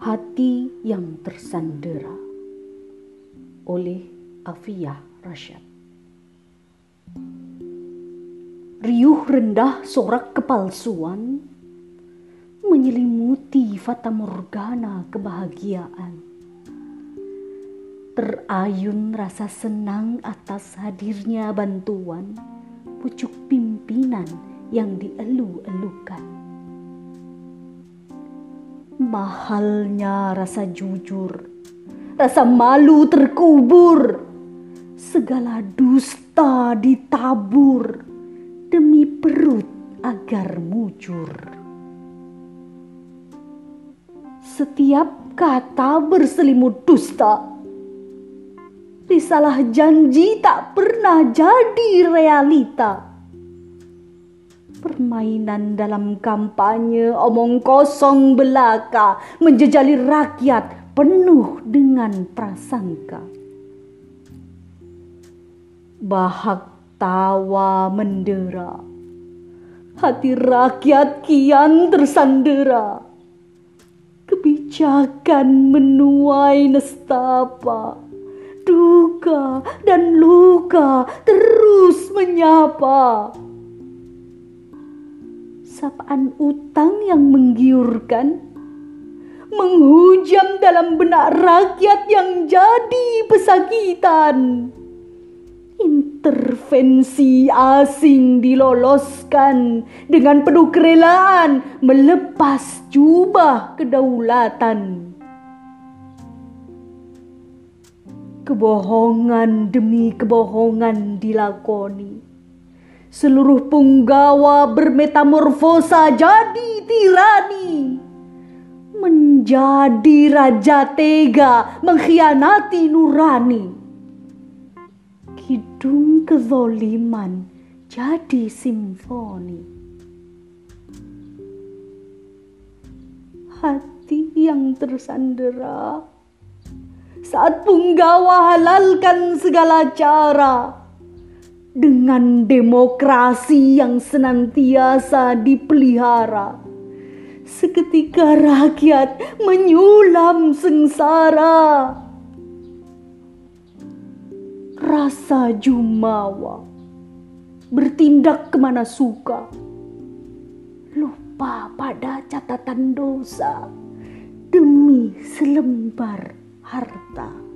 Hati yang tersandera oleh Afiyah Rashad. Riuh rendah sorak kepalsuan menyelimuti fata morgana kebahagiaan. Terayun rasa senang atas hadirnya bantuan pucuk pimpinan yang dielu-elukan mahalnya rasa jujur, rasa malu terkubur, segala dusta ditabur demi perut agar mujur. Setiap kata berselimut dusta, risalah janji tak pernah jadi realita Permainan dalam kampanye omong kosong belaka menjejali rakyat penuh dengan prasangka. Bahak tawa mendera, hati rakyat kian tersandera. Kebijakan menuai nestapa, duka dan luka terus menyapa sapaan utang yang menggiurkan, menghujam dalam benak rakyat yang jadi pesakitan. Intervensi asing diloloskan dengan penuh kerelaan melepas jubah kedaulatan. Kebohongan demi kebohongan dilakoni Seluruh punggawa bermetamorfosa jadi tirani. Menjadi raja tega mengkhianati nurani. Kidung kezoliman jadi simfoni. Hati yang tersandera saat punggawa halalkan segala cara dengan demokrasi yang senantiasa dipelihara. Seketika rakyat menyulam sengsara. Rasa jumawa bertindak ke mana suka. Lupa pada catatan dosa demi selembar harta.